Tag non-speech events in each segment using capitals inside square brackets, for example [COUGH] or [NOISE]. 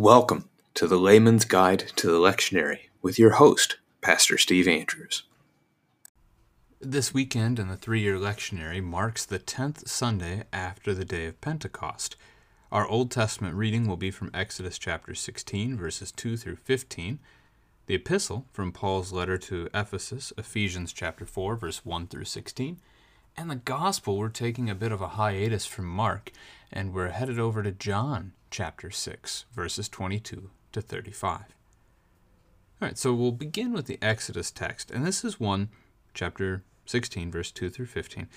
Welcome to the Layman's Guide to the Lectionary with your host, Pastor Steve Andrews. This weekend in the three year lectionary marks the 10th Sunday after the day of Pentecost. Our Old Testament reading will be from Exodus chapter 16, verses 2 through 15. The epistle from Paul's letter to Ephesus, Ephesians chapter 4, verse 1 through 16. And the gospel, we're taking a bit of a hiatus from Mark, and we're headed over to John chapter 6, verses 22 to 35. All right, so we'll begin with the Exodus text, and this is one, chapter 16, verse 2 through 15.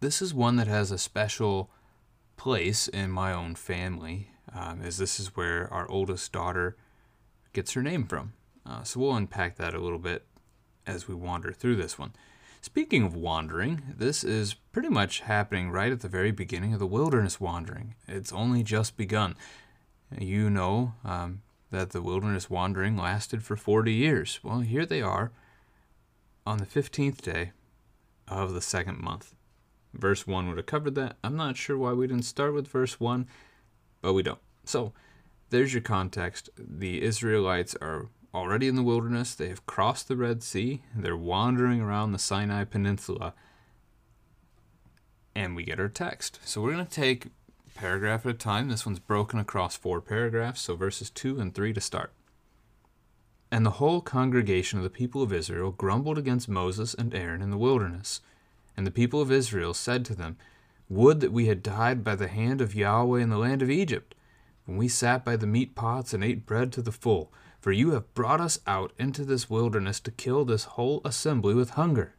This is one that has a special place in my own family, um, as this is where our oldest daughter gets her name from. Uh, so we'll unpack that a little bit as we wander through this one. Speaking of wandering, this is pretty much happening right at the very beginning of the wilderness wandering. It's only just begun. You know um, that the wilderness wandering lasted for 40 years. Well, here they are on the 15th day of the second month. Verse 1 would have covered that. I'm not sure why we didn't start with verse 1, but we don't. So, there's your context. The Israelites are already in the wilderness. They have crossed the Red Sea. They're wandering around the Sinai Peninsula. And we get our text. So we're going to take paragraph at a time. This one's broken across four paragraphs, so verses 2 and 3 to start. And the whole congregation of the people of Israel grumbled against Moses and Aaron in the wilderness. And the people of Israel said to them, Would that we had died by the hand of Yahweh in the land of Egypt, when we sat by the meat pots and ate bread to the full for you have brought us out into this wilderness to kill this whole assembly with hunger.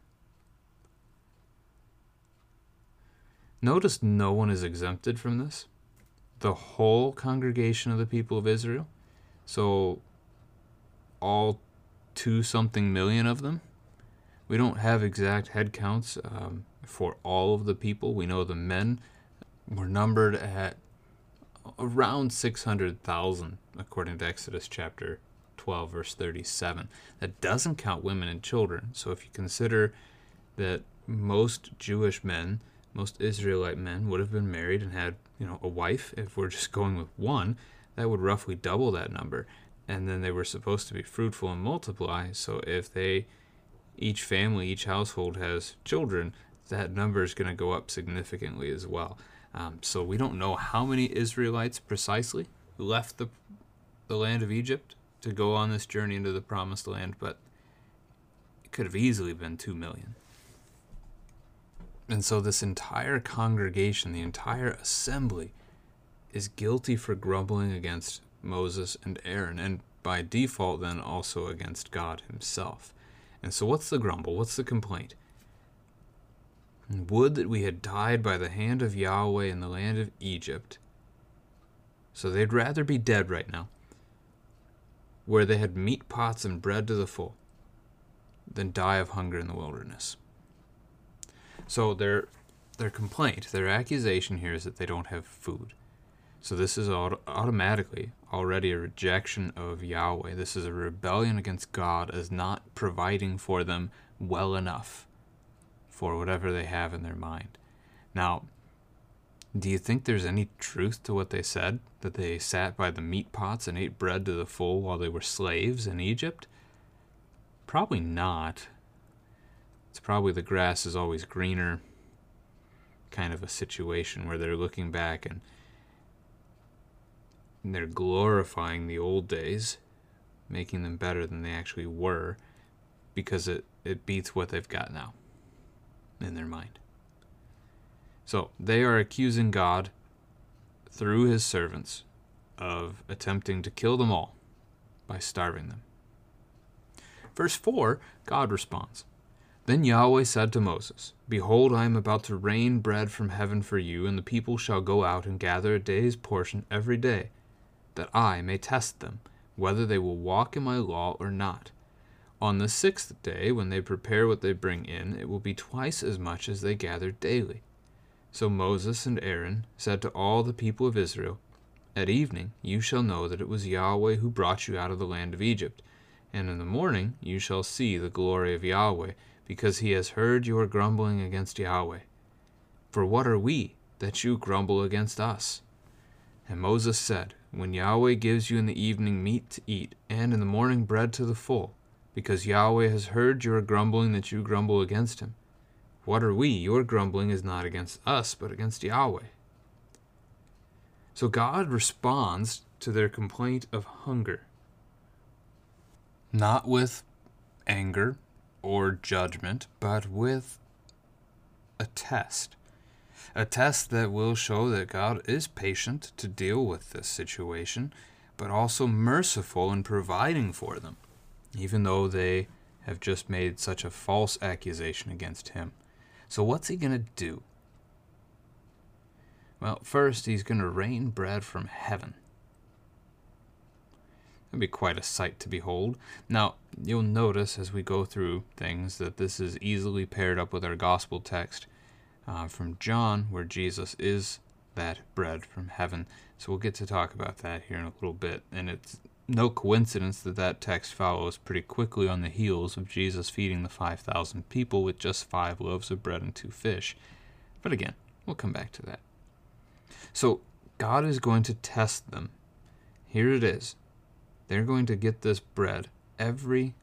Notice no one is exempted from this. The whole congregation of the people of Israel. So, all two something million of them. We don't have exact head counts um, for all of the people. We know the men were numbered at around 600,000, according to Exodus chapter 12, verse 37. That doesn't count women and children. So if you consider that most Jewish men, most Israelite men would have been married and had, you know, a wife, if we're just going with one, that would roughly double that number. And then they were supposed to be fruitful and multiply. So if they, each family, each household has children, that number is going to go up significantly as well. Um, so we don't know how many Israelites precisely left the, the land of Egypt to go on this journey into the promised land, but it could have easily been 2 million. And so this entire congregation, the entire assembly, is guilty for grumbling against Moses and Aaron, and by default, then also against God Himself. And so, what's the grumble? What's the complaint? Would that we had died by the hand of Yahweh in the land of Egypt. So they'd rather be dead right now where they had meat pots and bread to the full, than die of hunger in the wilderness. So their their complaint, their accusation here is that they don't have food. So this is auto- automatically already a rejection of Yahweh. This is a rebellion against God as not providing for them well enough for whatever they have in their mind. Now, do you think there's any truth to what they said? That they sat by the meat pots and ate bread to the full while they were slaves in Egypt? Probably not. It's probably the grass is always greener kind of a situation where they're looking back and, and they're glorifying the old days, making them better than they actually were, because it, it beats what they've got now in their mind. So they are accusing God through his servants of attempting to kill them all by starving them. Verse 4, God responds Then Yahweh said to Moses, Behold, I am about to rain bread from heaven for you, and the people shall go out and gather a day's portion every day, that I may test them, whether they will walk in my law or not. On the sixth day, when they prepare what they bring in, it will be twice as much as they gather daily. So Moses and Aaron said to all the people of Israel, At evening you shall know that it was Yahweh who brought you out of the land of Egypt, and in the morning you shall see the glory of Yahweh, because he has heard your grumbling against Yahweh. For what are we that you grumble against us? And Moses said, when Yahweh gives you in the evening meat to eat, and in the morning bread to the full, because Yahweh has heard your grumbling that you grumble against him. What are we? Your grumbling is not against us, but against Yahweh. So God responds to their complaint of hunger, not with anger or judgment, but with a test. A test that will show that God is patient to deal with this situation, but also merciful in providing for them, even though they have just made such a false accusation against Him. So, what's He going to do? Well, first, He's going to rain bread from heaven. It'd be quite a sight to behold. Now, you'll notice as we go through things that this is easily paired up with our gospel text uh, from John, where Jesus is that bread from heaven. So we'll get to talk about that here in a little bit. And it's no coincidence that that text follows pretty quickly on the heels of Jesus feeding the 5,000 people with just five loaves of bread and two fish. But again, we'll come back to that. So God is going to test them. Here it is. They're going to get this bread every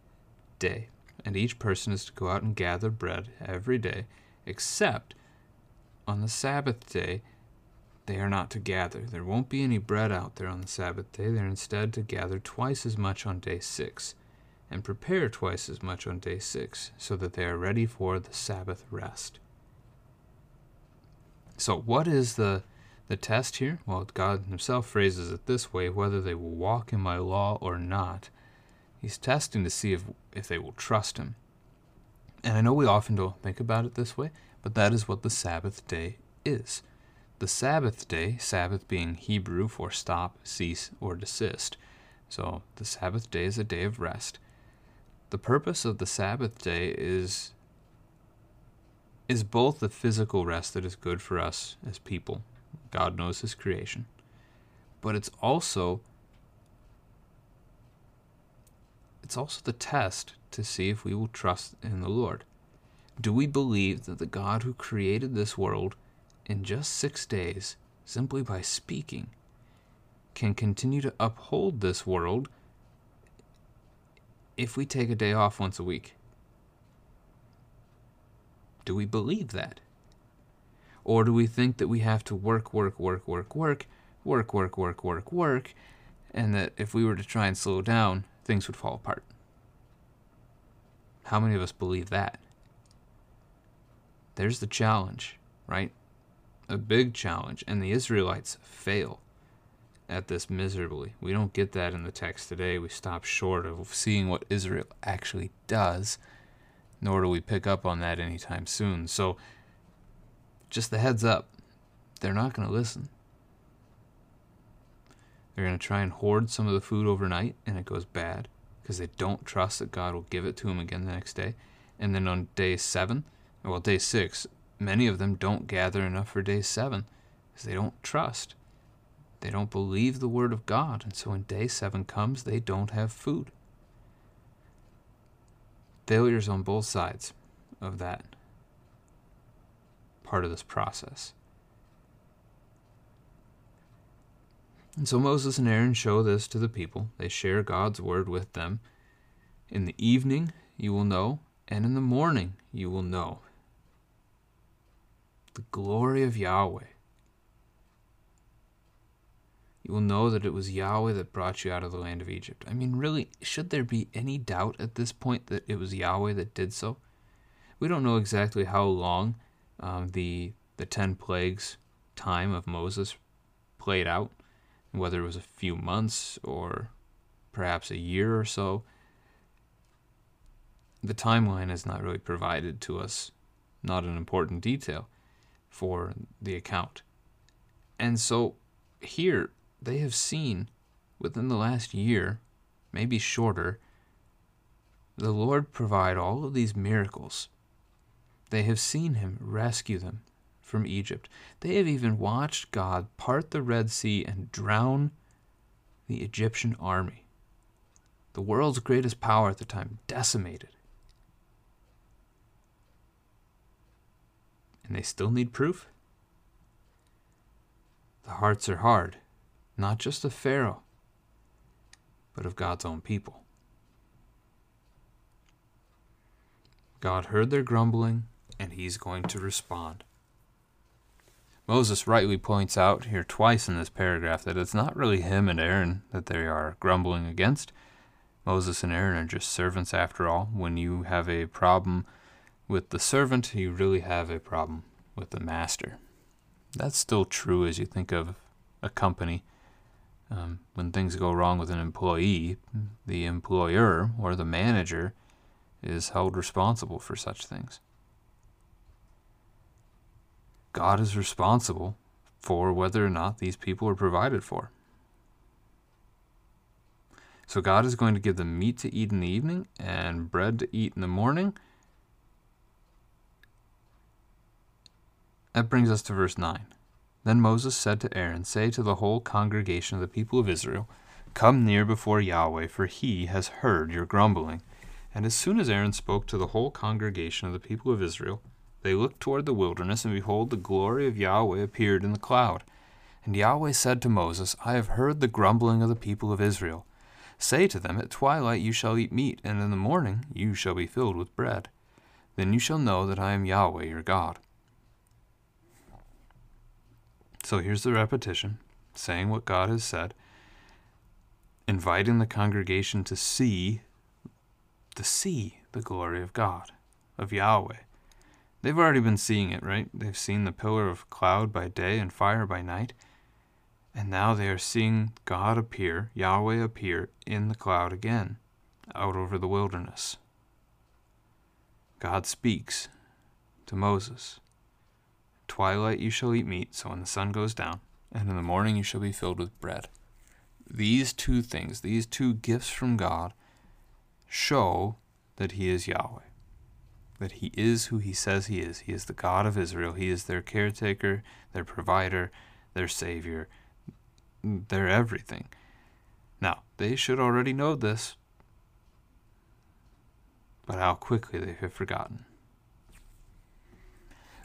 day. And each person is to go out and gather bread every day, except on the Sabbath day, they are not to gather. There won't be any bread out there on the Sabbath day. They're instead to gather twice as much on day six, and prepare twice as much on day six, so that they are ready for the Sabbath rest. So, what is the the test here? Well, God Himself phrases it this way: whether they will walk in my law or not. He's testing to see if if they will trust Him. And I know we often don't think about it this way, but that is what the Sabbath day is. The Sabbath day, Sabbath being Hebrew for stop, cease, or desist. So the Sabbath day is a day of rest. The purpose of the Sabbath day is is both the physical rest that is good for us as people. God knows his creation. But it's also it's also the test to see if we will trust in the Lord. Do we believe that the God who created this world in just six days, simply by speaking, can continue to uphold this world if we take a day off once a week? Do we believe that? Or do we think that we have to work, work, work, work, work, work, work, work, work, work, and that if we were to try and slow down, things would fall apart? How many of us believe that? There's the challenge, right? A big challenge. And the Israelites fail at this miserably. We don't get that in the text today. We stop short of seeing what Israel actually does, nor do we pick up on that anytime soon. So, just the heads up, they're not going to listen. They're going to try and hoard some of the food overnight, and it goes bad because they don't trust that God will give it to them again the next day. And then on day seven, well, day six, many of them don't gather enough for day seven because they don't trust. They don't believe the word of God. And so when day seven comes, they don't have food. Failures on both sides of that part of this process. And so Moses and Aaron show this to the people. They share God's word with them. In the evening, you will know, and in the morning, you will know the glory of Yahweh. You will know that it was Yahweh that brought you out of the land of Egypt. I mean, really, should there be any doubt at this point that it was Yahweh that did so? We don't know exactly how long um, the the ten plagues time of Moses played out, whether it was a few months or perhaps a year or so. The timeline is not really provided to us, not an important detail for the account. And so here they have seen within the last year, maybe shorter, the Lord provide all of these miracles. They have seen him rescue them from Egypt. They have even watched God part the Red Sea and drown the Egyptian army. The world's greatest power at the time decimated. And they still need proof? The hearts are hard, not just of Pharaoh, but of God's own people. God heard their grumbling, and he's going to respond. Moses rightly points out here twice in this paragraph that it's not really him and Aaron that they are grumbling against. Moses and Aaron are just servants after all. When you have a problem with the servant, you really have a problem with the master. That's still true as you think of a company. Um, when things go wrong with an employee, the employer or the manager is held responsible for such things. God is responsible for whether or not these people are provided for. So God is going to give them meat to eat in the evening and bread to eat in the morning. That brings us to verse 9. Then Moses said to Aaron, Say to the whole congregation of the people of Israel, Come near before Yahweh, for he has heard your grumbling. And as soon as Aaron spoke to the whole congregation of the people of Israel, they looked toward the wilderness, and behold, the glory of Yahweh appeared in the cloud. And Yahweh said to Moses, I have heard the grumbling of the people of Israel. Say to them, At twilight you shall eat meat, and in the morning you shall be filled with bread. Then you shall know that I am Yahweh your God. So here's the repetition, saying what God has said, inviting the congregation to see to see the glory of God, of Yahweh. They've already been seeing it, right? They've seen the pillar of cloud by day and fire by night. And now they are seeing God appear, Yahweh appear in the cloud again, out over the wilderness. God speaks to Moses Twilight you shall eat meat, so when the sun goes down, and in the morning you shall be filled with bread. These two things, these two gifts from God, show that he is Yahweh, that he is who he says he is. He is the God of Israel. He is their caretaker, their provider, their savior, their everything. Now, they should already know this, but how quickly they have forgotten.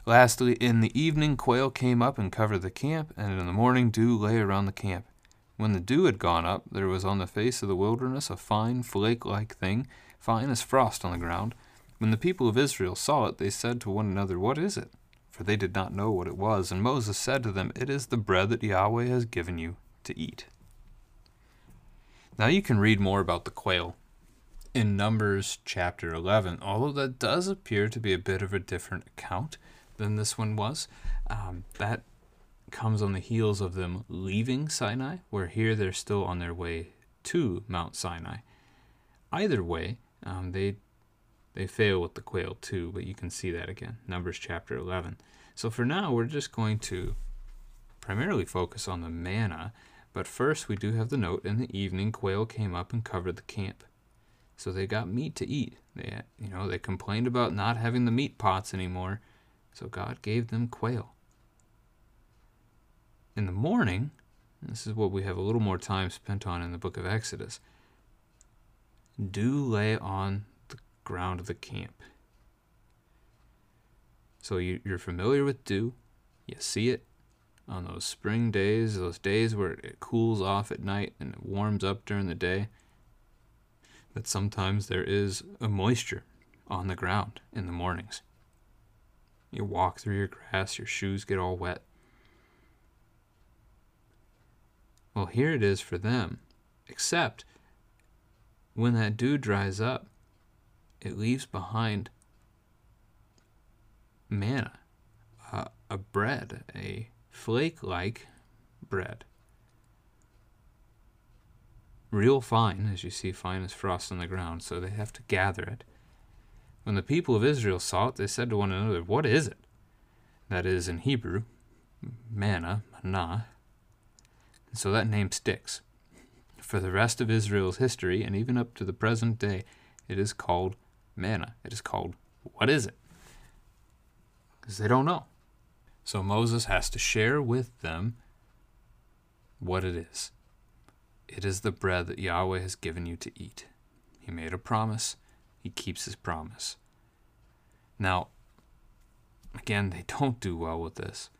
Lastly, in the evening, quail came up and covered the camp, and in the morning, dew lay around the camp. When the dew had gone up, there was on the face of the wilderness a fine flake like thing, fine as frost on the ground. When the people of Israel saw it, they said to one another, What is it? For they did not know what it was. And Moses said to them, It is the bread that Yahweh has given you to eat. Now you can read more about the quail in Numbers chapter 11, although that does appear to be a bit of a different account than this one was. Um, that comes on the heels of them leaving Sinai, where here they're still on their way to Mount Sinai. Either way, um, they they fail with the quail too, but you can see that again. Numbers chapter 11. So for now, we're just going to primarily focus on the manna, but first we do have the note in the evening quail came up and covered the camp. So they got meat to eat. They you know, they complained about not having the meat pots anymore, so God gave them quail. In the morning, this is what we have a little more time spent on in the book of Exodus, dew lay on the ground of the camp. So you, are familiar with dew, you see it on those spring days, those days where it cools off at night and it warms up during the day. That sometimes there is a moisture on the ground in the mornings. You walk through your grass, your shoes get all wet. Well, here it is for them. Except when that dew dries up, it leaves behind manna, uh, a bread, a flake like bread. Real fine, as you see, fine as frost on the ground, so they have to gather it. When the people of Israel saw it, they said to one another, What is it? That is, in Hebrew, manna, manna, so that name sticks. For the rest of Israel's history, and even up to the present day, it is called manna. It is called, what is it? Because they don't know. So Moses has to share with them what it is. It is the bread that Yahweh has given you to eat. He made a promise, he keeps his promise. Now, again, they [LAUGHS] don't do well with this.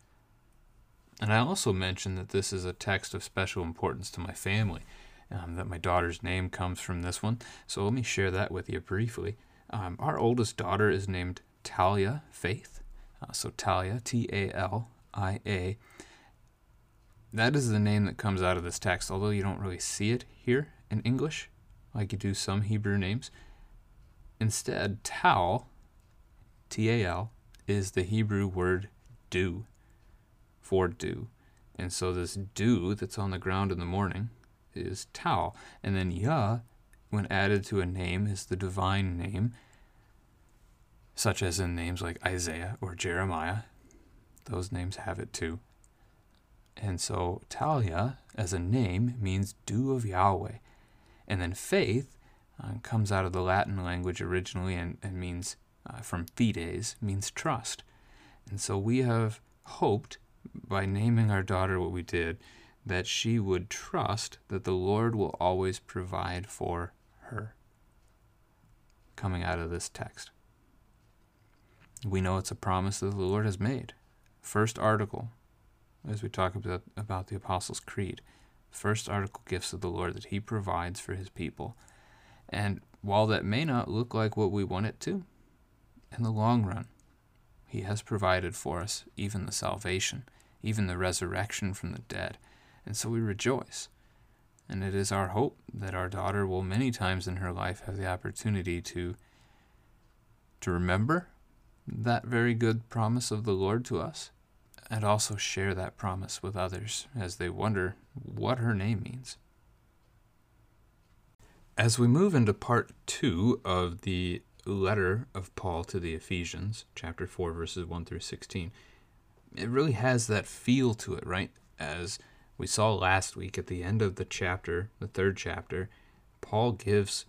And I also mentioned that this is a text of special importance to my family, um, that my daughter's name comes from this one. So let me share that with you briefly. Um, our oldest daughter is named Talia Faith. Uh, so Talia, T A L I A. That is the name that comes out of this text, although you don't really see it here in English, like you do some Hebrew names. Instead, Tal, T A L, is the Hebrew word dew, for dew. And so this dew that's on the ground in the morning is Tal. And then Yah, when added to a name, is the divine name, such as in names like Isaiah or Jeremiah. Those names have it too. And so Talia, as a name, means dew of Yahweh. And then faith uh, comes out of the Latin language originally and, and means uh, from fides, means trust. And so we have hoped by naming our daughter what we did that she would trust that the Lord will always provide for her. Coming out of this text, we know it's a promise that the Lord has made. First article, as we talk about, about the Apostles' Creed, first article gifts of the Lord that He provides for His people. And while that may not look like what we want it to, in the long run, He has provided for us even the salvation, even the resurrection from the dead. And so we rejoice. And it is our hope that our daughter will many times in her life have the opportunity to to remember that very good promise of the Lord to us and also share that promise with others as they wonder what her name means. As we move into part 2 of the letter of Paul to the Ephesians, chapter 4 verses 1 through 16, it really has that feel to it, right? As we saw last week at the end of the chapter, the third chapter, Paul gives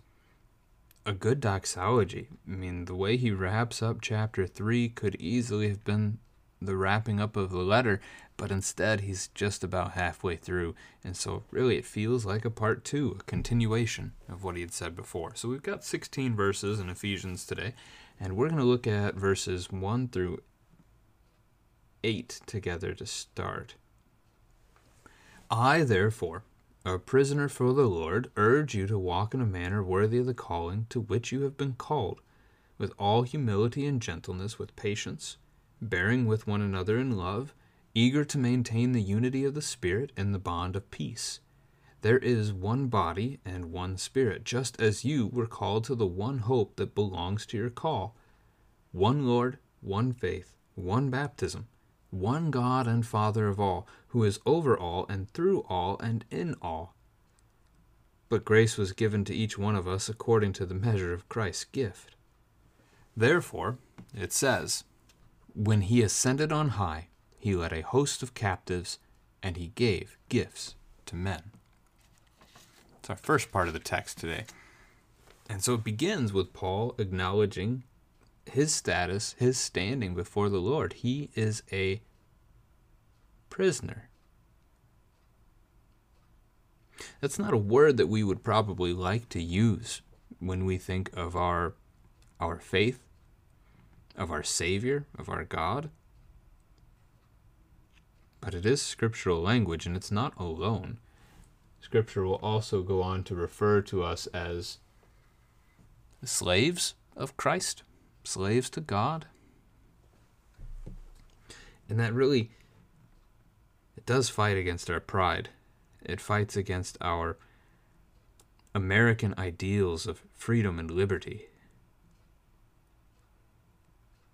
a good doxology. I mean, the way he wraps up chapter 3 could easily have been the wrapping up of the letter, but instead he's just about halfway through. And so, really, it feels like a part 2, a continuation of what he had said before. So, we've got 16 verses in Ephesians today, and we're going to look at verses 1 through 8 together to start. I, therefore, a prisoner for the Lord, urge you to walk in a manner worthy of the calling to which you have been called, with all humility and gentleness, with patience, bearing with one another in love, eager to maintain the unity of the Spirit in the bond of peace. There is one body and one Spirit, just as you were called to the one hope that belongs to your call one Lord, one faith, one baptism one God and Father of all, who is over all and through all and in all. But grace was given to each one of us according to the measure of Christ's gift. Therefore, it says, When he ascended on high, he led a host of captives, and he gave gifts to men. It's our first part of the text today. And so it begins with Paul acknowledging his status, his standing before the Lord. He is a prisoner. That's not a word that we would probably like to use when we think of our our faith, of our Savior, of our God. But it is scriptural language and it's not alone. Scripture will also go on to refer to us as slaves of Christ slaves to God. And that really it does fight against our pride. It fights against our American ideals of freedom and liberty.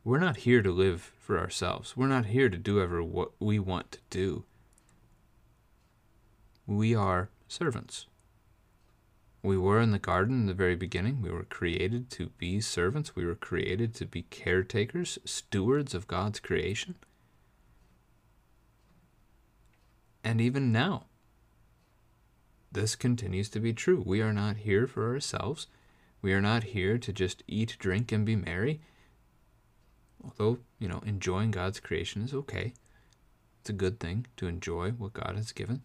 We're not here to live for ourselves. We're not here to do ever what we want to do. We are servants. We were in the garden in the very beginning. We were created to be servants. We were created to be caretakers, stewards of God's creation. And even now, this continues to be true. We are not here for ourselves. We are not here to just eat, drink, and be merry. Although, you know, enjoying God's creation is okay. It's a good thing to enjoy what God has given.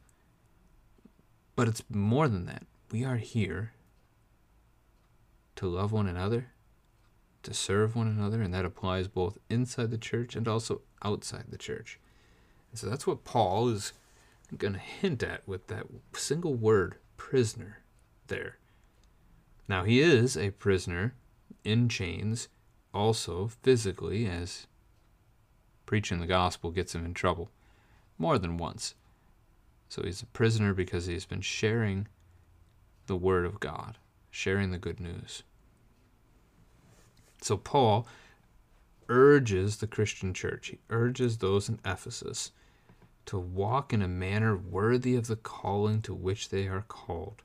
But it's more than that we are here to love one another, to serve one another, and that applies both inside the church and also outside the church. And so that's what Paul is going to hint at with that single word, prisoner, there. Now, he is a prisoner in chains, also physically, as preaching the gospel gets him in trouble more than once. So he's a prisoner because he's been sharing the word of God, sharing the good news. So Paul urges the Christian church, he urges those in Ephesus to walk in a manner worthy of the calling to which they are called.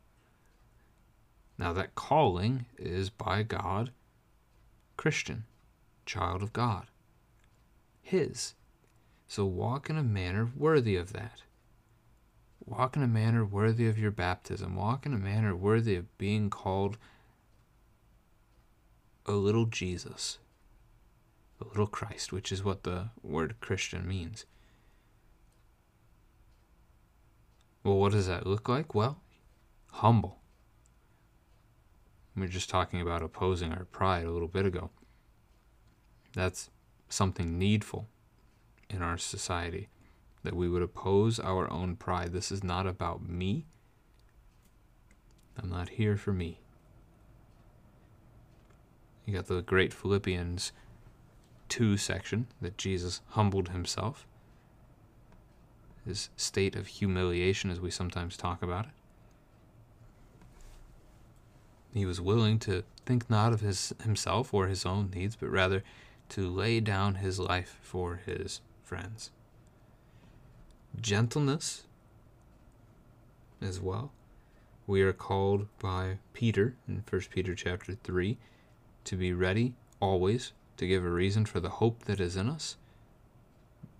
Now, that calling is by God, Christian, child of God, His. So walk in a manner worthy of that. Walk in a manner worthy of your baptism. Walk in a manner worthy of being called a little Jesus, a little Christ, which is what the word Christian means. Well, what does that look like? Well, humble. We were just talking about opposing our pride a little bit ago. That's something needful in our society that we would oppose our own pride. This is not about me. I'm not here for me. You got the great Philippians 2 section that Jesus humbled himself, his state of humiliation, as we sometimes talk about it. He was willing to think not of his himself or his own needs, but rather to lay down his life for his friends. Gentleness as well. We are called by Peter in 1 Peter chapter 3 to be ready always to give a reason for the hope that is in us,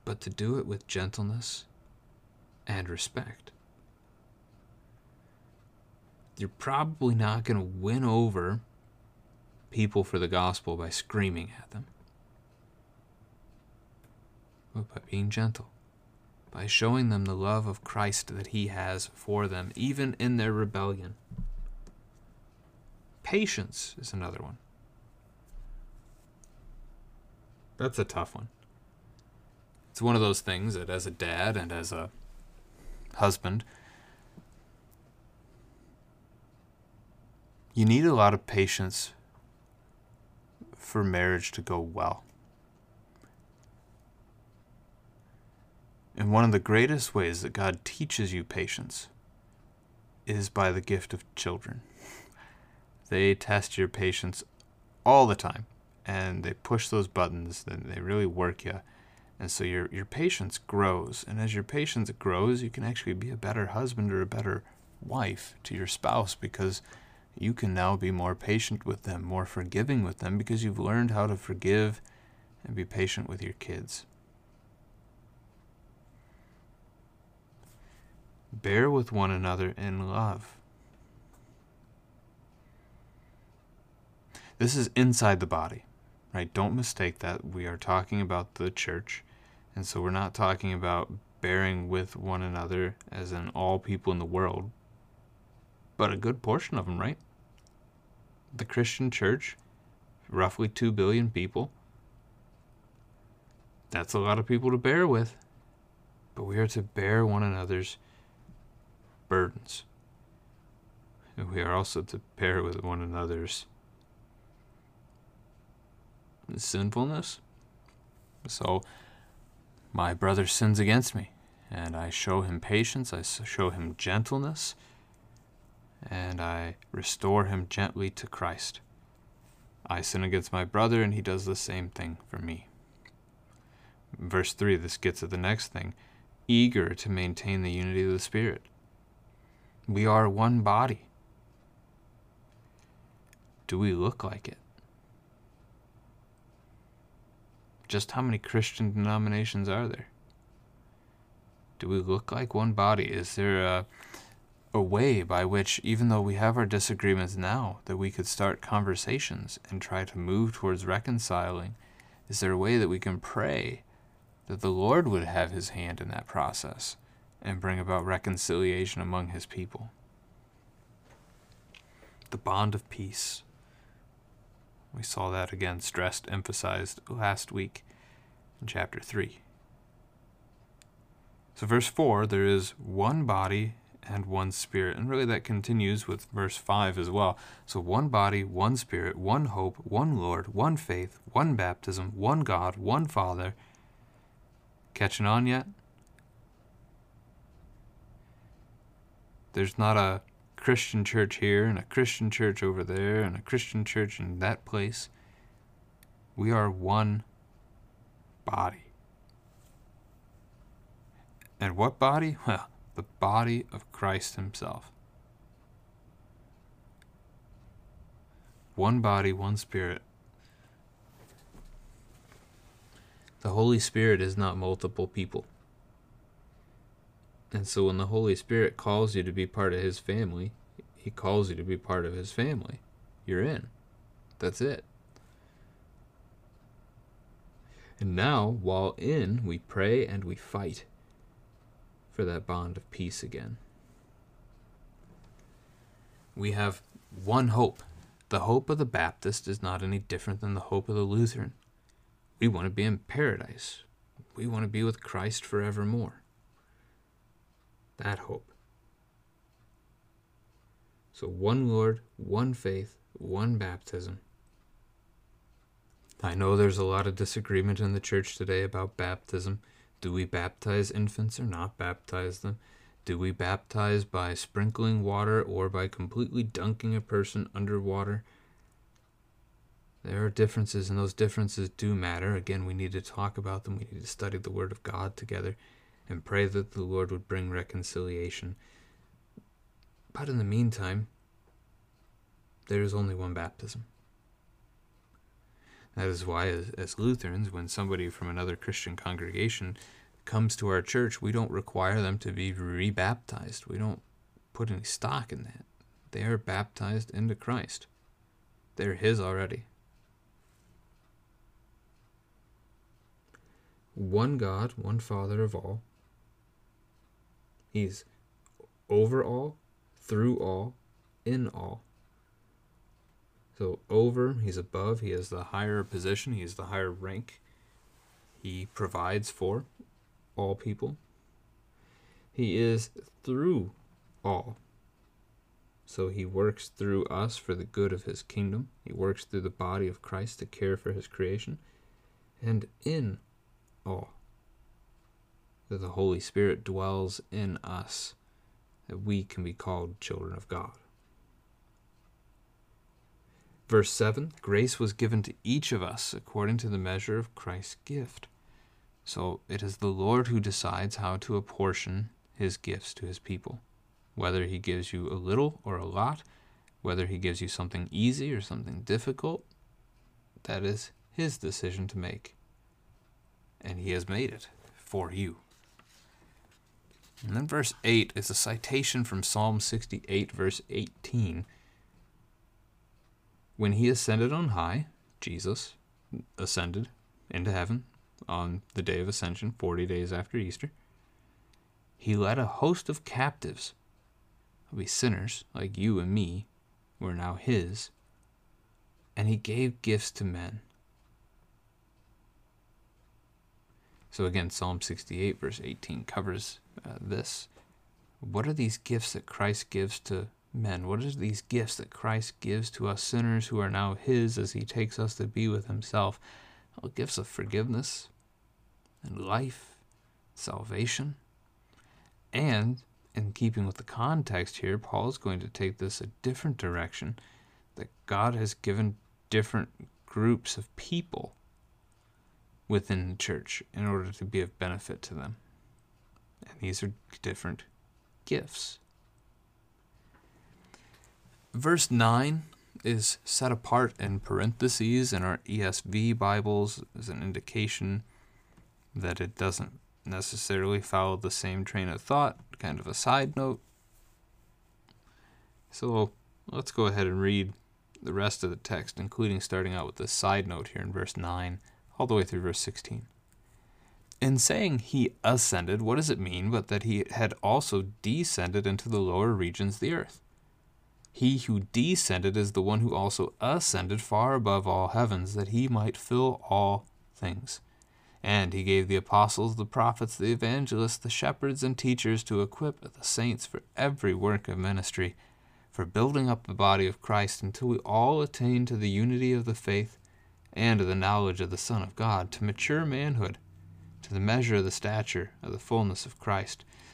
but to do it with gentleness and respect. You're probably not going to win over people for the gospel by screaming at them, but by being gentle, by showing them the love of Christ that He has for them, even in their rebellion. Patience is another one. That's a tough one. It's one of those things that, as a dad and as a husband, you need a lot of patience for marriage to go well. And one of the greatest ways that God teaches you patience is by the gift of children. They test your patience all the time and they push those buttons, then they really work you. And so your your patience grows, and as your patience grows, you can actually be a better husband or a better wife to your spouse because you can now be more patient with them, more forgiving with them because you've learned how to forgive and be patient with your kids. Bear with one another in love. This is inside the body right? Don't mistake that. We are talking about the church. And so we're not talking about bearing with one another as in all people in the world, but a good portion of them, right? The Christian church, roughly 2 billion people. That's a lot of people to bear with. But we are to bear one another's burdens. And we are also to bear with one another's sinfulness. So my brother sins against me, and I show him patience, I show him gentleness, and I restore him gently to Christ. I sin against my brother, and he does the same thing for me. Verse 3, this gets at the next thing eager to maintain the unity of the Spirit. We are one body. Do we look like it? just how many Christian denominations are there? Do we look like one body? Is there a, a way by which, even though we have our disagreements now, that we could start conversations and try to move towards reconciling? Is there a way that we can pray that the Lord would have his hand in that process and bring about reconciliation among his people? The bond of peace. We saw that again stressed, emphasized last week in chapter 3. So, verse 4, there is one body and one spirit. And really, that continues with verse 5 as well. So, one body, one spirit, one hope, one Lord, one faith, one baptism, one God, one Father. Catching on yet? There's not a Christian church here and a Christian church over there and a Christian church in that place. We are one body. And what body? [LAUGHS] Well, the body of Christ Himself. One body, one spirit. The Holy Spirit is not multiple people. And so when the Holy Spirit calls you to be part of His family, He calls you to be part of His family. You're in. That's it. And now, while in, we pray and we fight for that bond of peace again. We have one hope. The hope of the Baptist is not any different than the hope of the Lutheran. We want to be in paradise. We want to be with Christ forevermore. That hope. So, one Lord, one faith, one baptism. I know there's a lot of disagreement in the church today about baptism. Do we baptize infants or not baptize them? Do we baptize by sprinkling water or by completely dunking a person underwater? There are differences, and those differences do matter. Again, we need to talk about them. We need to study the Word of God together and pray that the Lord would bring reconciliation. But in the meantime, there is only one baptism. That is why, as, as, Lutherans, when somebody from another Christian congregation comes to our church, we don't require them to be rebaptized. We don't put any stock in that. They are baptized into Christ, they're His already. One God, one Father of all. He's over all, through all, in all. So over, he's above, he has the higher position, he has the higher rank. He provides for all people. He is through all. So he works through us for the good of his kingdom. He works through the body of Christ to care for his creation. And in all. That the Holy Spirit dwells in us, that we can be called children of God. Verse 7 Grace was given to each of us according to the measure of Christ's gift. So it is the Lord who decides how to apportion his gifts to his people. Whether he gives you a little or a lot, whether he gives you something easy or something difficult, that is his decision to make. And he has made it for you. And then verse 8 is a citation from Psalm 68, verse 18 when he ascended on high, Jesus ascended into heaven on the day of ascension, 40 days after Easter. He led a host of captives, be sinners like you and me, were now his, and he gave gifts to men. So again, Psalm 68, verse 18 covers uh, this. What are these gifts that Christ gives to men? What are these gifts that Christ gives to us sinners who are now His as He takes us to be with Himself? Well, gifts of forgiveness and life, salvation. And in keeping with the context here, Paul is going to take this a different direction that God has given different groups of people within the church in order to be of benefit to them. And these are different gifts. Verse 9 is set apart in parentheses in our ESV Bibles as an indication that it doesn't necessarily follow the same train of thought, kind of a side note. So let's go ahead and read the rest of the text, including starting out with the side note here in verse 9, all the way through verse 16. In saying he ascended, what does it mean but that he had also descended into the lower regions of the earth? He who descended is the one who also ascended far above all heavens, that he might fill all things. And he gave the apostles, the prophets, the evangelists, the shepherds, and teachers to equip the saints for every work of ministry, for building up the body of Christ until we all attain to the unity of the faith and of the knowledge of the Son of God, to mature manhood, to the measure of the stature of the fullness of Christ,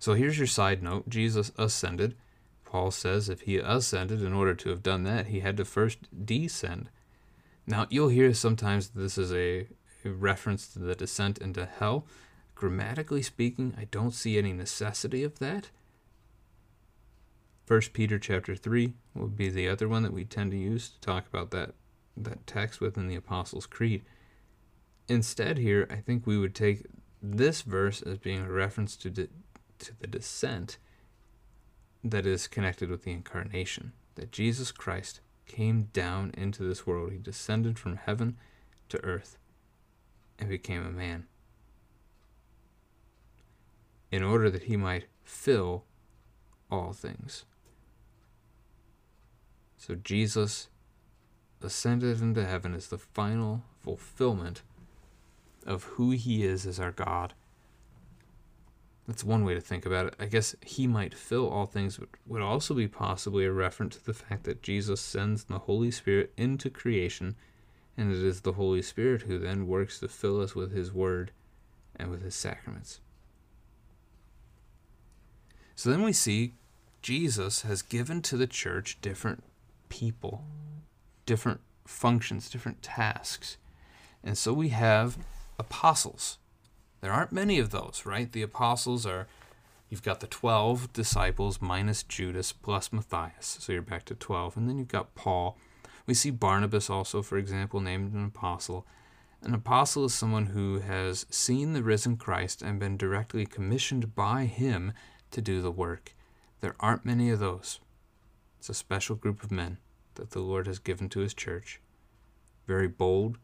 So here's your side note Jesus ascended. Paul says if he ascended, in order to have done that, he had to first descend. Now, you'll hear sometimes this is a reference to the descent into hell. Grammatically speaking, I don't see any necessity of that. First Peter chapter 3 would be the other one that we tend to use to talk about that that text within the Apostles' Creed. Instead here, I think we would take this verse as being a reference to de- to the descent that is connected with the incarnation, that Jesus Christ came down into this world. He descended from heaven to earth and became a man in order that he might fill all things. So Jesus ascended into heaven as the final fulfillment of who he is as our God. That's one way to think about it. I guess he might fill all things but would also be possibly a reference to the fact that Jesus sends the Holy Spirit into creation and it is the Holy Spirit who then works to fill us with His Word and with His sacraments. So then we see Jesus has given to the church different people, different functions, different tasks. And so we have apostles. There aren't many of those, right? The apostles are, you've got the 12 disciples minus Judas plus Matthias. So you're back to 12. And then you've got Paul we see Barnabas also, for example, named an apostle. An apostle is someone who has seen the risen Christ and been directly commissioned by him to do the work. There aren't many of those. It's a special group of men that the Lord has given to his church. Very bold,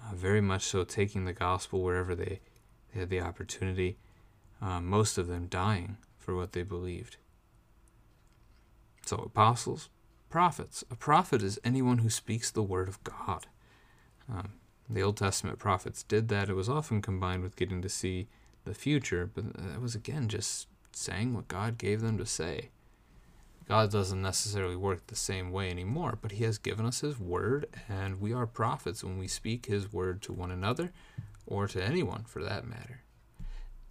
uh, very much so taking the gospel wherever they, they had the opportunity, uh, most of them dying for what they believed. So, apostles, prophets. A prophet is anyone who speaks the word of God. Um, the Old Testament prophets did that. It was often combined with getting to see the future, but that was again just saying what God gave them to say. God doesn't necessarily work the same way anymore, but He has given us His word, and we are prophets when we speak His word to one another, or to anyone for that matter.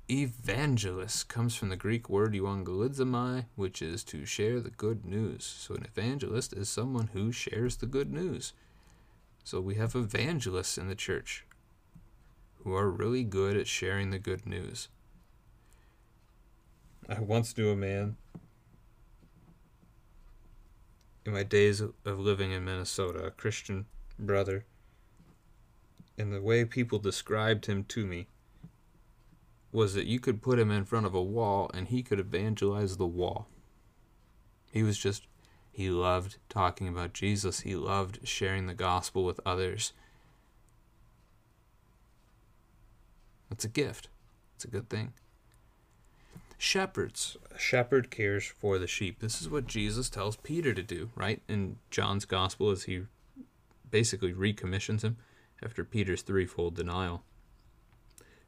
Evangelist comes from the Greek word euangelizomai, which is to share the good news. So an evangelist is someone who shares the good news. So we have evangelists in the church who are really good at sharing the good news. I once knew a man in my days of living in Minnesota, a Christian brother, and the way people described him to me was that you could put him in front of a wall and he could evangelize the wall. He was just, he loved talking about Jesus, he loved sharing the gospel with others. It's a gift, it's a good thing. Shepherds. A shepherd cares for the sheep. This is what Jesus tells Peter to do, right? In John's gospel, as he basically recommissions him after Peter's threefold denial.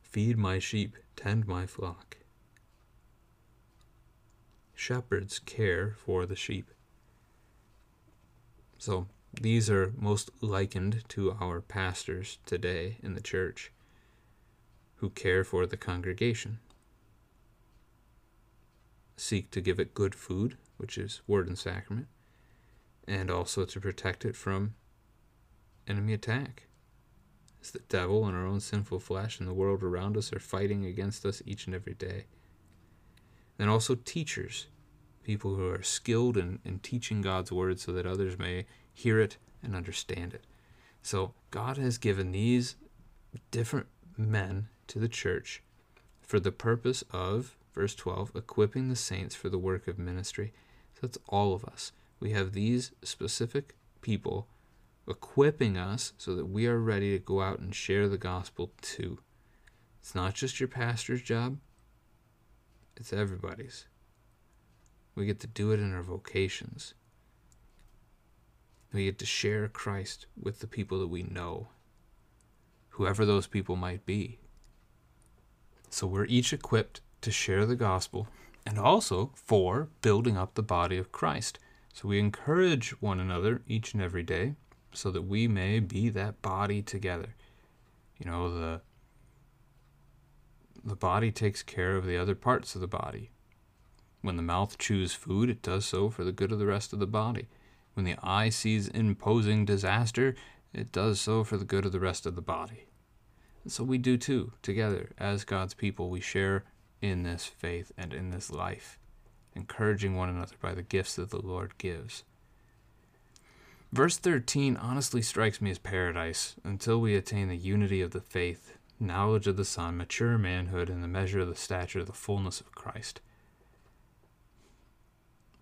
Feed my sheep, tend my flock. Shepherds care for the sheep. So these are most likened to our pastors today in the church who care for the congregation. Seek to give it good food, which is word and sacrament, and also to protect it from enemy attack. The devil and our own sinful flesh and the world around us are fighting against us each and every day. And also teachers, people who are skilled in, in teaching God's word so that others may hear it and understand it. So God has given these different men to the church for the purpose of, verse 12, equipping the saints for the work of ministry. So that's all of us. We have these specific people equipping us so that we are ready to go out and share the gospel too. It's not just your pastor's job, it's everybody's. We get to do it in our vocations. We get to share Christ with the people that we know, whoever those people might be. So we're each equipped to share the gospel and also for building up the body of Christ. So we encourage one another each and every day so that we may be that body together. You know, the the body takes care of the other parts of the body. When the mouth chews food, it does so for the good of the rest of the body. When the eye sees imposing disaster, it does so for the good of the rest of the body. And so we do too, together, as God's people, we share in this faith and in this life, encouraging one another by the gifts that the Lord gives. Verse 13 honestly strikes me as paradise until we attain the unity of the faith, knowledge of the Son, mature manhood, and the measure of the stature of the fullness of Christ.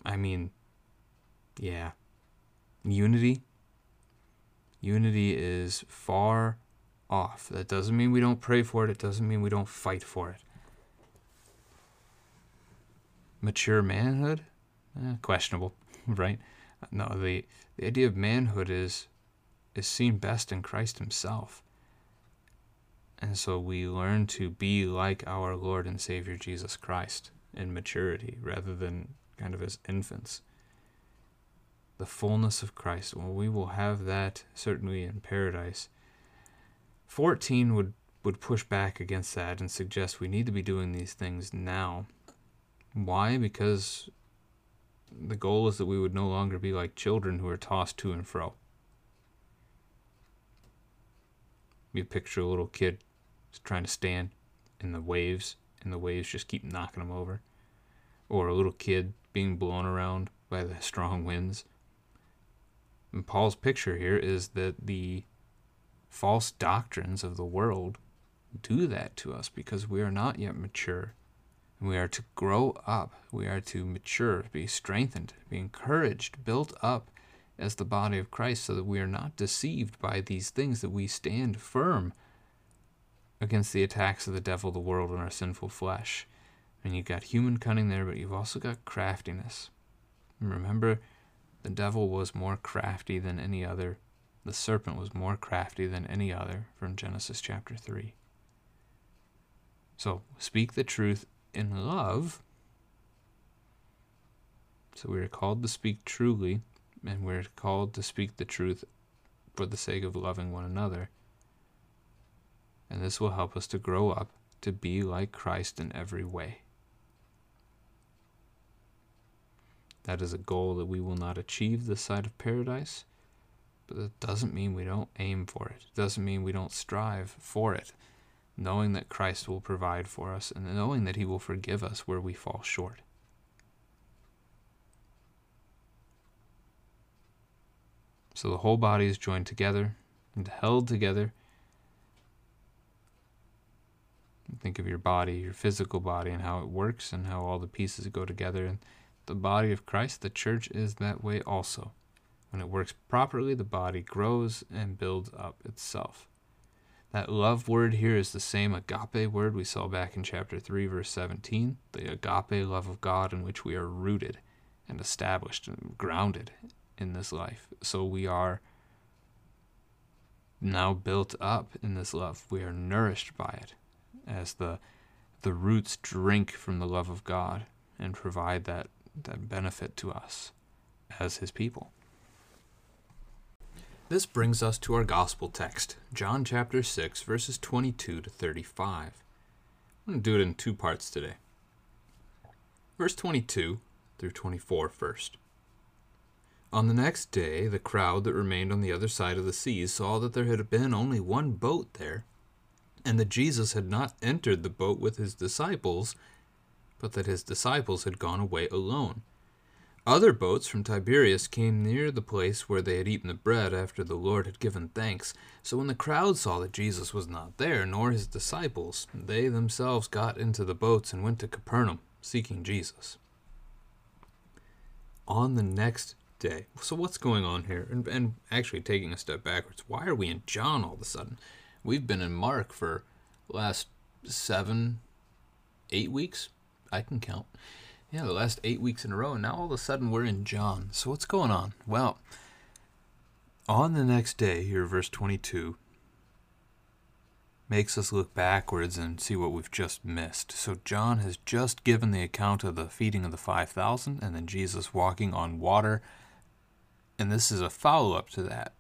I mean, yeah. Unity. Unity is far off. That doesn't mean we don't pray for it, it doesn't mean we don't fight for it. Mature manhood? Eh, questionable, [LAUGHS] right? No, the, the idea of manhood is is seen best in Christ Himself. And so we learn to be like our Lord and Savior Jesus Christ in maturity rather than kind of as infants. The fullness of Christ. Well, we will have that certainly in paradise. 14 would, would push back against that and suggest we need to be doing these things now. Why? Because the goal is that we would no longer be like children who are tossed to and fro. You picture a little kid trying to stand in the waves, and the waves just keep knocking him over. Or a little kid being blown around by the strong winds. And Paul's picture here is that the false doctrines of the world do that to us because we are not yet mature we are to grow up. We are to mature, be strengthened, be encouraged, built up as the body of Christ so that we are not deceived by these things, that we stand firm against the attacks of the devil, the world, and our sinful flesh. And you've got human cunning there, but you've also got craftiness. And remember, the devil was more crafty than any other. The serpent was more crafty than any other from Genesis chapter 3. So speak the truth in love. So we are called to speak truly, and we're called to speak the truth for the sake of loving one another. And this will help us to grow up to be like Christ in every way. That is a goal that we will not achieve this side of paradise, but that doesn't mean we don't aim for it. It doesn't mean we don't strive for it knowing that Christ will provide for us and knowing that He will forgive us where we fall short. So the whole body is joined together and held together. Think of your body, your physical body, and how it works and how all the pieces go together. And the body of Christ, the church, is that way also. When it works properly, the body grows and builds up itself. That love word here is the same agape word we saw back in chapter 3, verse 17, the agape love of God in which we are rooted and established and grounded in this life. So we are now built up in this love. We are nourished by it as the the roots drink from the love of God and provide that, that benefit to us as his people. This brings us to our gospel text, John chapter 6, verses 22 to 35. I'm going to do it in two parts today. Verse 22 through 24 first. On the next day, the crowd that remained on the other side of the sea saw that there had been only one boat there, and that Jesus had not entered the boat with his disciples, but that his disciples had gone away alone. Other boats from Tiberias came near the place where they had eaten the bread after the Lord had given thanks. So when the crowd saw that Jesus was not there, nor his disciples, they themselves got into the boats and went to Capernaum, seeking Jesus. On the next day, so what's going on here? And, and actually, taking a step backwards, why are we in John all of a sudden? We've been in Mark for last seven, eight weeks. I can count yeah, the last eight weeks in a row, and now all of a sudden we're in John. So what's going on? Well, on the next day, here, verse 22, makes us look backwards and see what we've just missed. So John has just given the account of the feeding of the 5,000 and then Jesus walking on water. And this is a follow up to that.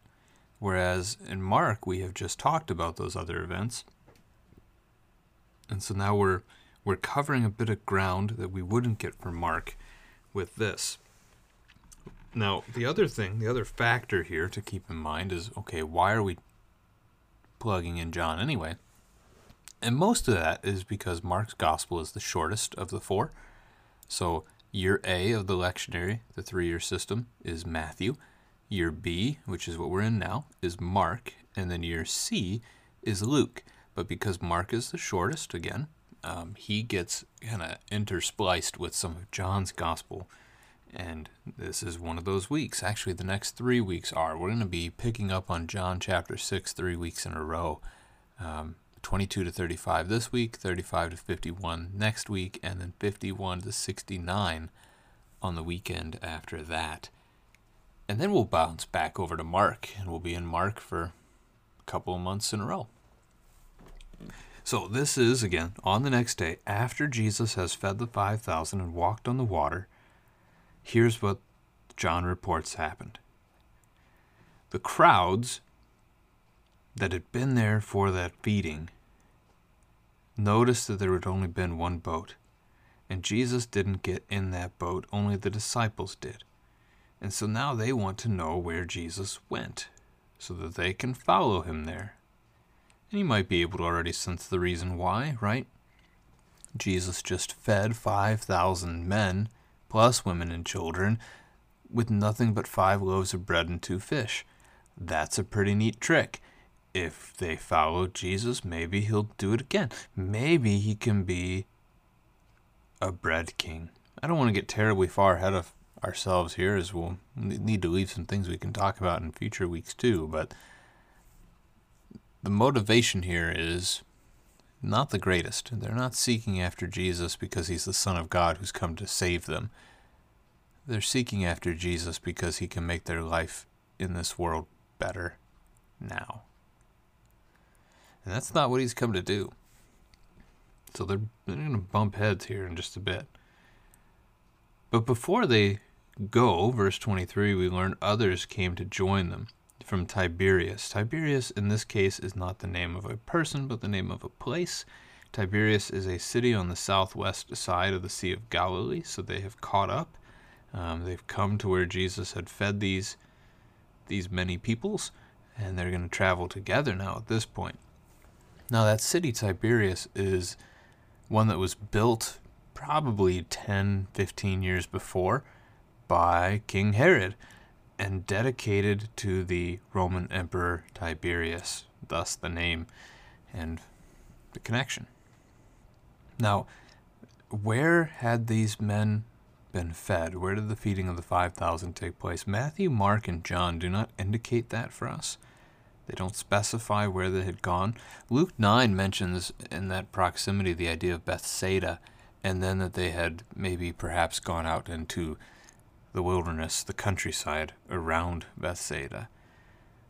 Whereas in Mark, we have just talked about those other events. And so now we're we're covering a bit of ground that we wouldn't get from Mark with this. Now, the other thing, the other factor here to keep in mind is okay, why are we plugging in John anyway? And most of that is because Mark's gospel is the shortest of the four. So, year A of the lectionary, the three year system, is Matthew. Year B, which is what we're in now, is Mark. And then year C is Luke. But because Mark is the shortest, again, um, he gets kind of interspliced with some of John's gospel. And this is one of those weeks. Actually, the next three weeks are. We're going to be picking up on John chapter 6 three weeks in a row. Um, 22 to 35 this week, 35 to 51 next week, and then 51 to 69 on the weekend after that. And then we'll bounce back over to Mark, and we'll be in Mark for a couple of months in a row. So this is, again, on the next day, after Jesus has fed the 5,000 and walked on the water, here's what John reports happened. The crowds that had been there for that feeding noticed that there had only been one boat, and Jesus didn't get in that boat, only the disciples did. And so now they want to know where Jesus went, so that they can follow him there. And you might be able to already sense the reason why, right? Jesus just fed 5,000 men, plus women and children, with nothing but five loaves of bread and two fish. That's a pretty neat trick. If they follow Jesus, maybe he'll do it again. Maybe he can be a bread king. I don't want to get terribly far ahead of ourselves here, as we'll need to leave some things we can talk about in future weeks too, but the motivation here is not the greatest. They're not seeking after Jesus because he's the Son of God who's come to save them. They're seeking after Jesus because he can make their life in this world better now. And that's not what he's come to do. So they're, they're going to bump heads here in just a bit. But before they go, verse 23, we learn others came to join them from Tiberias. Tiberias, in this case, is not the name of a person, but the name of a place. Tiberias is a city on the southwest side of the Sea of Galilee, so they have caught up. Um, they've come to where Jesus had fed these these many peoples, and they're going to travel together now at this point. Now, that city, Tiberias, is one that was built probably 10, 15 years before by King Herod and dedicated to the Roman Emperor Tiberius, thus the name and the connection. Now, where had these men been fed? Where did the feeding of the 5,000 take place? Matthew, Mark, and John do not indicate that for us. They don't specify where they had gone. Luke 9 mentions in that proximity the idea of Bethsaida, and then that they had maybe perhaps gone out into the wilderness, the countryside around Bethsaida.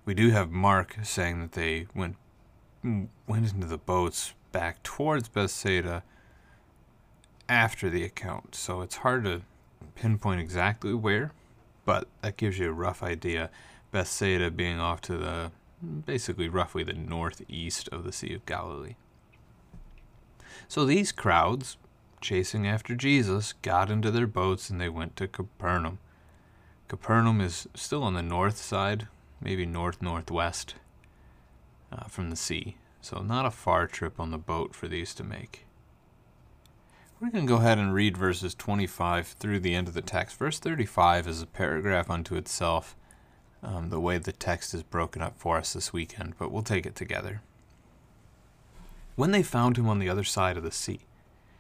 We do have Mark saying that they went went into the boats back towards Bethsaida after the account, so it's hard to pinpoint exactly where, but that gives you a rough idea. Bethsaida being off to the basically roughly the northeast of the Sea of Galilee. So these crowds chasing after Jesus, got into their boats and they went to Capernaum. Capernaum is still on the north side, maybe north northwest uh, from the sea, so not a far trip on the boat for these to make. We're going to go ahead and read verses 25 through the end of the text. Verse 35 is a paragraph unto itself, um, the way the text is broken up for us this weekend, but we'll take it together. When they found him on the other side of the sea,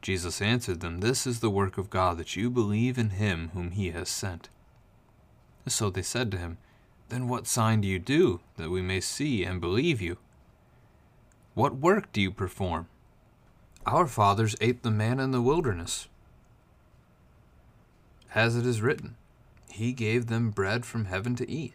Jesus answered them, This is the work of God, that you believe in him whom he has sent. So they said to him, Then what sign do you do, that we may see and believe you? What work do you perform? Our fathers ate the manna in the wilderness. As it is written, He gave them bread from heaven to eat.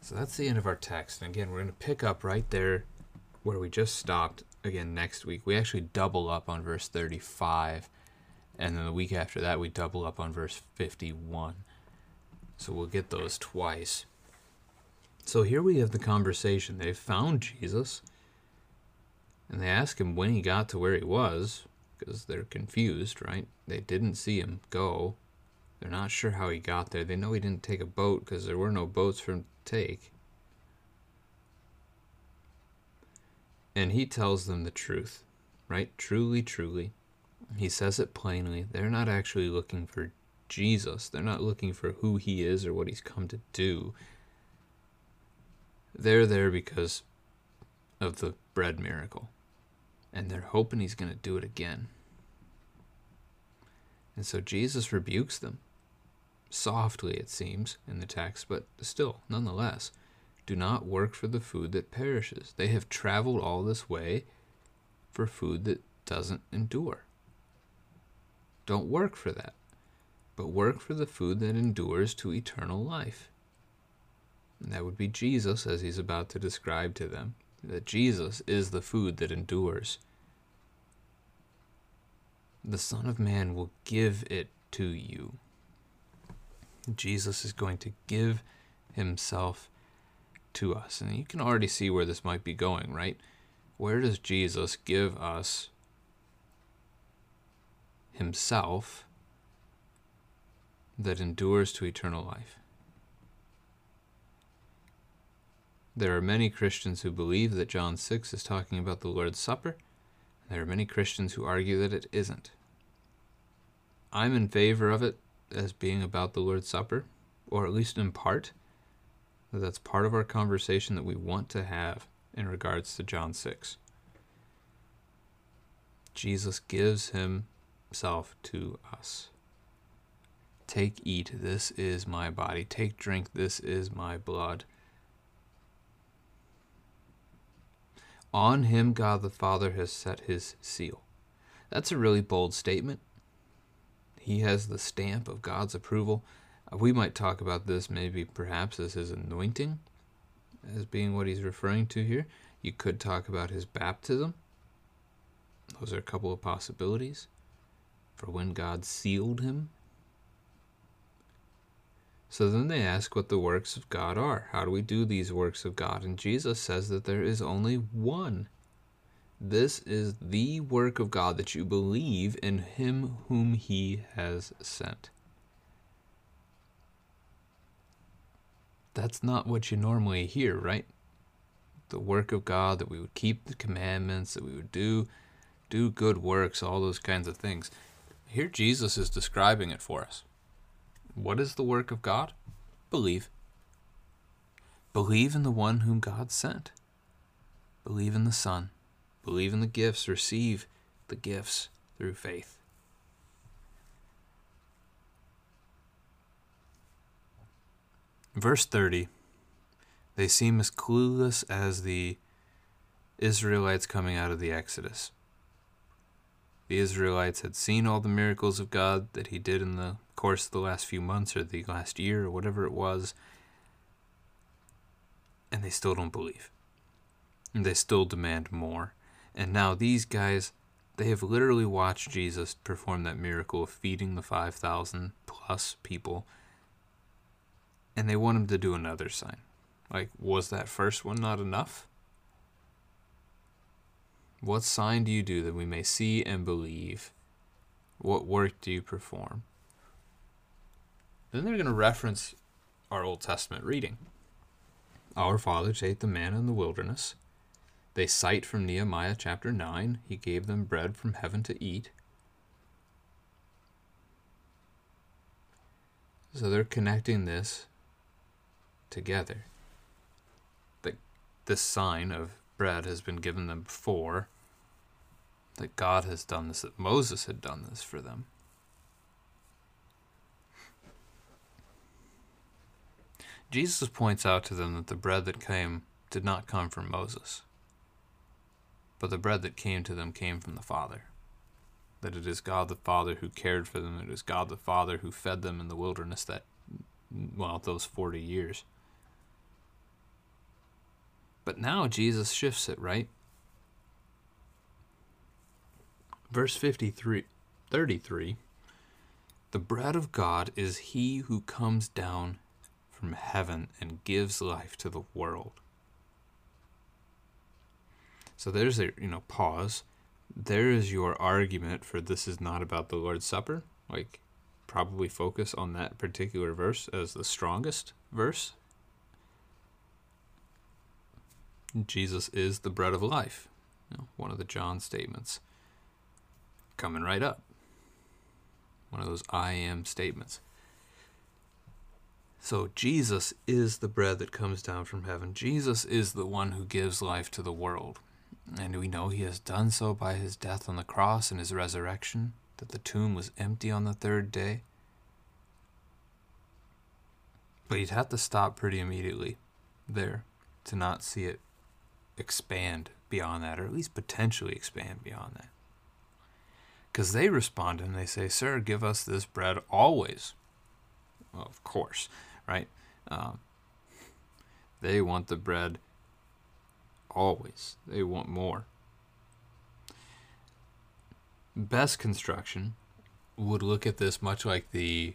So that's the end of our text. And again, we're going to pick up right there where we just stopped again next week. We actually double up on verse 35. And then the week after that, we double up on verse 51. So we'll get those twice. So here we have the conversation. They found Jesus and they ask him when he got to where he was because they're confused, right? They didn't see him go. They're not sure how he got there. They know he didn't take a boat because there were no boats for him to take. And he tells them the truth, right? Truly, truly. He says it plainly. They're not actually looking for Jesus, they're not looking for who he is or what he's come to do. They're there because of the bread miracle and they're hoping he's going to do it again. And so Jesus rebukes them. Softly, it seems, in the text, but still, nonetheless. Do not work for the food that perishes. They have traveled all this way for food that doesn't endure. Don't work for that, but work for the food that endures to eternal life. And that would be Jesus, as he's about to describe to them that Jesus is the food that endures the Son of Man will give it to you. Jesus is going to give himself to us. And you can already see where this might be going, right? Where does Jesus give us himself that endures to eternal life? There are many Christians who believe that John 6 is talking about the Lord's Supper. There are many Christians who argue that it isn't. I'm in favor of it as being about the Lord's Supper, or at least in part. That's part of our conversation that we want to have in regards to John 6. Jesus gives himself to us. Take, eat, this is my body. Take, drink, this is my blood. On him, God the Father has set his seal. That's a really bold statement. He has the stamp of God's approval. Uh, we might talk about this maybe perhaps as his anointing, as being what he's referring to here. You could talk about his baptism. Those are a couple of possibilities for when God sealed him. So then they ask what the works of God are. How do we do these works of God? And Jesus says that there is only one this is the work of God that you believe in him whom he has sent. That's not what you normally hear, right? The work of God, that we would keep the commandments, that we would do do good works, all those kinds of things. Here Jesus is describing it for us. What is the work of God? Believe. Believe in the one whom God sent. Believe in the Son. Believe in the gifts, receive the gifts through faith. Verse 30 They seem as clueless as the Israelites coming out of the Exodus. The Israelites had seen all the miracles of God that He did in the course of the last few months or the last year or whatever it was, and they still don't believe. And they still demand more. And now these guys, they have literally watched Jesus perform that miracle of feeding the 5,000 plus people, and they want him to do another sign. Like, was that first one not enough? What sign do you do that we may see and believe? What work do you perform? Then they're going to reference our Old Testament reading. Our fathers ate the manna in the wilderness. They cite from Nehemiah chapter 9, He gave them bread from heaven to eat. So they're connecting this together. That this sign of bread has been given them before, that God has done this, that Moses had done this for them. Jesus points out to them that the bread that came did not come from Moses, but the bread that came to them came from the Father. That it is God the Father who cared for them, it is God the Father who fed them in the wilderness that, well, those 40 years. But now Jesus shifts it, right? Verse 53, 33 The bread of God is he who comes down from heaven and gives life to the world. So there's a you know pause. There is your argument for this is not about the Lord's Supper. Like probably focus on that particular verse as the strongest verse. Jesus is the bread of life. You know, one of the John statements. Coming right up. One of those I am statements. So Jesus is the bread that comes down from heaven. Jesus is the one who gives life to the world. And we know he has done so by his death on the cross and his resurrection, that the tomb was empty on the third day. But you'd have to stop pretty immediately there to not see it expand beyond that, or at least potentially expand beyond that. Because they respond and they say, Sir, give us this bread always. Well, of course right? Um, they want the bread always, they want more. Best construction would look at this much like the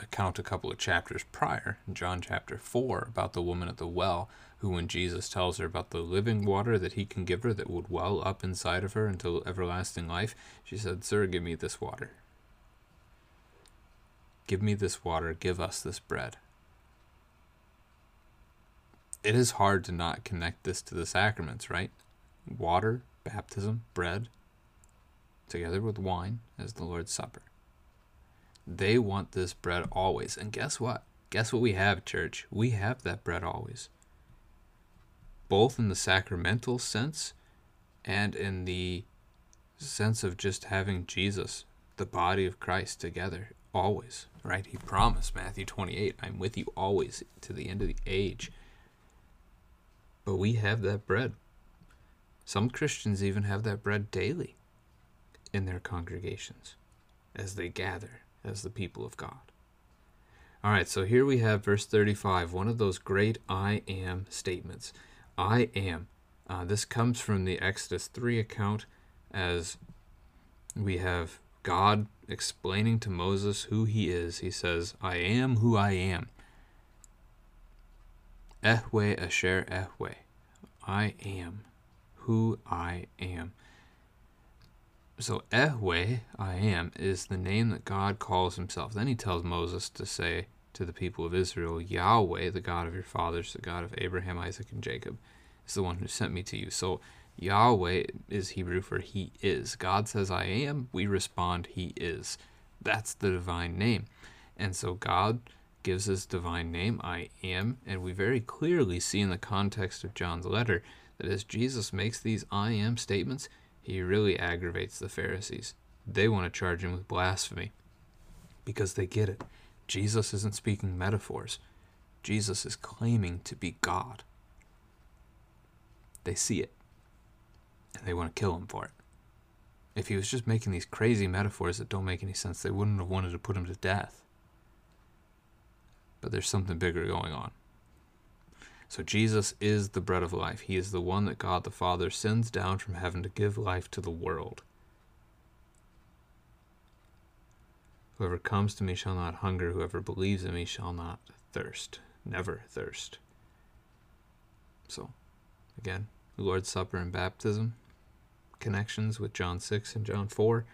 account a couple of chapters prior, in John chapter 4, about the woman at the well, who, when Jesus tells her about the living water that he can give her that would well up inside of her until everlasting life, she said, Sir, give me this water. Give me this water, give us this bread. It is hard to not connect this to the sacraments, right? Water, baptism, bread, together with wine as the Lord's Supper. They want this bread always. And guess what? Guess what we have, church? We have that bread always. Both in the sacramental sense and in the sense of just having Jesus, the body of Christ, together always, right? He promised, Matthew 28, I'm with you always to the end of the age. But we have that bread. Some Christians even have that bread daily in their congregations as they gather as the people of God. All right, so here we have verse 35, one of those great I am statements. I am. Uh, this comes from the Exodus 3 account as we have God explaining to Moses who he is. He says, I am who I am. Ehyeh Asher Ehyeh. I am who I am. So Ehyeh, I am, is the name that God calls himself. Then he tells Moses to say to the people of Israel, Yahweh, the God of your fathers, the God of Abraham, Isaac, and Jacob, is the one who sent me to you. So Yahweh is Hebrew for He is. God says, I am. We respond, He is. That's the divine name. And so God gives his divine name, I am. And we very clearly see in the context of John's letter that as Jesus makes these I am statements, he really aggravates the Pharisees. They want to charge him with blasphemy because they get it. Jesus isn't speaking metaphors. Jesus is claiming to be God. They see it, and they want to kill him for it. If he was just making these crazy metaphors that don't make any sense, they wouldn't have wanted to put him to death. But there's something bigger going on. So Jesus is the bread of life. He is the one that God the Father sends down from heaven to give life to the world. Whoever comes to me shall not hunger, whoever believes in me shall not thirst, never thirst. So, again, the Lord's Supper and baptism, connections with John 6 and John 4,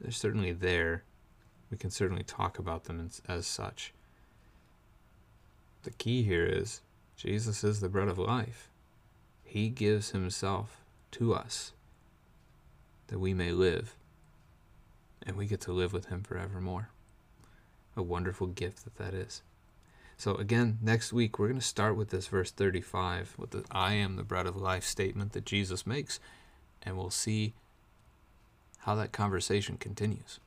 they're certainly there. We can certainly talk about them as, as such. The key here is Jesus is the bread of life. He gives himself to us that we may live, and we get to live with him forevermore. A wonderful gift that that is. So, again, next week we're going to start with this verse 35 with the I am the bread of life statement that Jesus makes, and we'll see how that conversation continues.